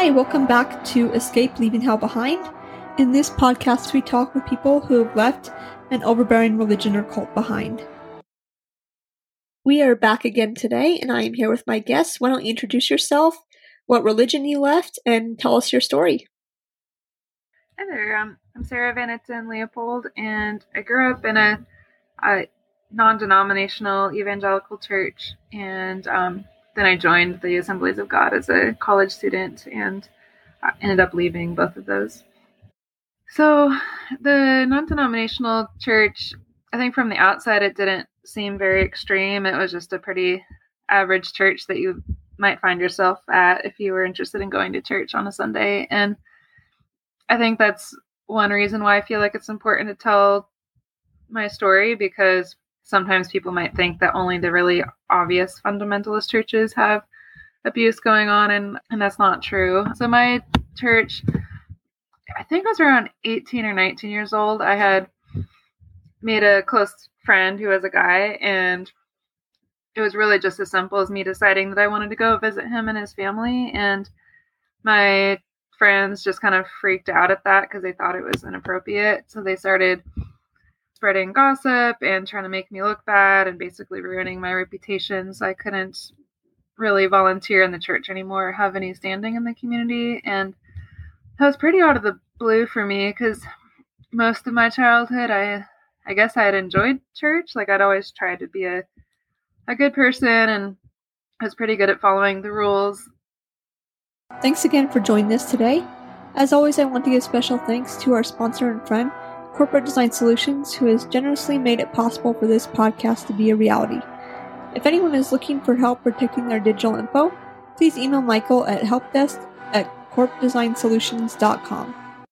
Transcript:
Hi, welcome back to Escape Leaving Hell Behind. In this podcast, we talk with people who have left an overbearing religion or cult behind. We are back again today, and I am here with my guests. Why don't you introduce yourself, what religion you left, and tell us your story? Hi there, um, I'm Sarah Van Itzen Leopold, and I grew up in a, a non denominational evangelical church, and um, then I joined the Assemblies of God as a college student and ended up leaving both of those. So, the non denominational church, I think from the outside, it didn't seem very extreme. It was just a pretty average church that you might find yourself at if you were interested in going to church on a Sunday. And I think that's one reason why I feel like it's important to tell my story because sometimes people might think that only the really obvious fundamentalist churches have abuse going on and and that's not true. So my church I think I was around 18 or 19 years old. I had made a close friend who was a guy and it was really just as simple as me deciding that I wanted to go visit him and his family and my friends just kind of freaked out at that because they thought it was inappropriate. So they started spreading gossip and trying to make me look bad and basically ruining my reputation. So I couldn't really volunteer in the church anymore or have any standing in the community. And that was pretty out of the blue for me because most of my childhood, I I guess I had enjoyed church. Like I'd always tried to be a a good person and I was pretty good at following the rules. Thanks again for joining us today. As always, I want to give special thanks to our sponsor and friend, Corporate Design Solutions, who has generously made it possible for this podcast to be a reality. If anyone is looking for help protecting their digital info, please email Michael at helpdesk at corpdesignsolutions.com.